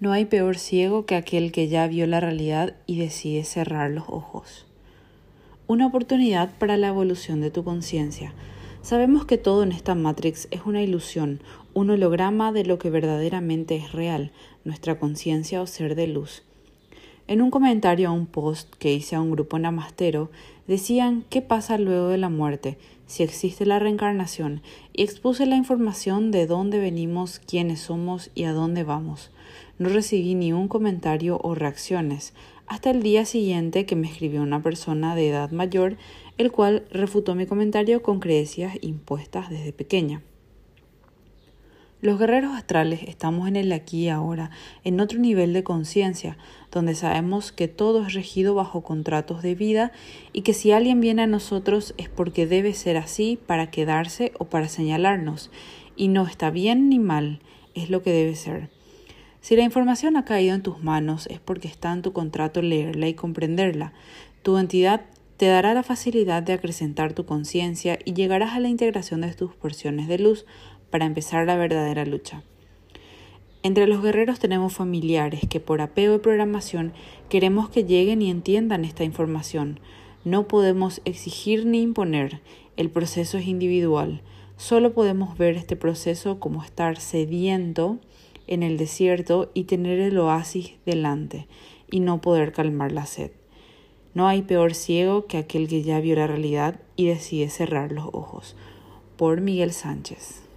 No hay peor ciego que aquel que ya vio la realidad y decide cerrar los ojos. Una oportunidad para la evolución de tu conciencia. Sabemos que todo en esta Matrix es una ilusión, un holograma de lo que verdaderamente es real, nuestra conciencia o ser de luz. En un comentario a un post que hice a un grupo namastero, decían qué pasa luego de la muerte, si existe la reencarnación, y expuse la información de dónde venimos, quiénes somos y a dónde vamos. No recibí ni un comentario o reacciones, hasta el día siguiente que me escribió una persona de edad mayor, el cual refutó mi comentario con creencias impuestas desde pequeña. Los guerreros astrales estamos en el aquí y ahora, en otro nivel de conciencia, donde sabemos que todo es regido bajo contratos de vida y que si alguien viene a nosotros es porque debe ser así para quedarse o para señalarnos, y no está bien ni mal, es lo que debe ser. Si la información ha caído en tus manos es porque está en tu contrato leerla y comprenderla. Tu entidad te dará la facilidad de acrecentar tu conciencia y llegarás a la integración de tus porciones de luz para empezar la verdadera lucha. Entre los guerreros tenemos familiares que por apego y programación queremos que lleguen y entiendan esta información. No podemos exigir ni imponer, el proceso es individual. Solo podemos ver este proceso como estar sediento en el desierto y tener el oasis delante y no poder calmar la sed. No hay peor ciego que aquel que ya vio la realidad y decide cerrar los ojos. Por Miguel Sánchez.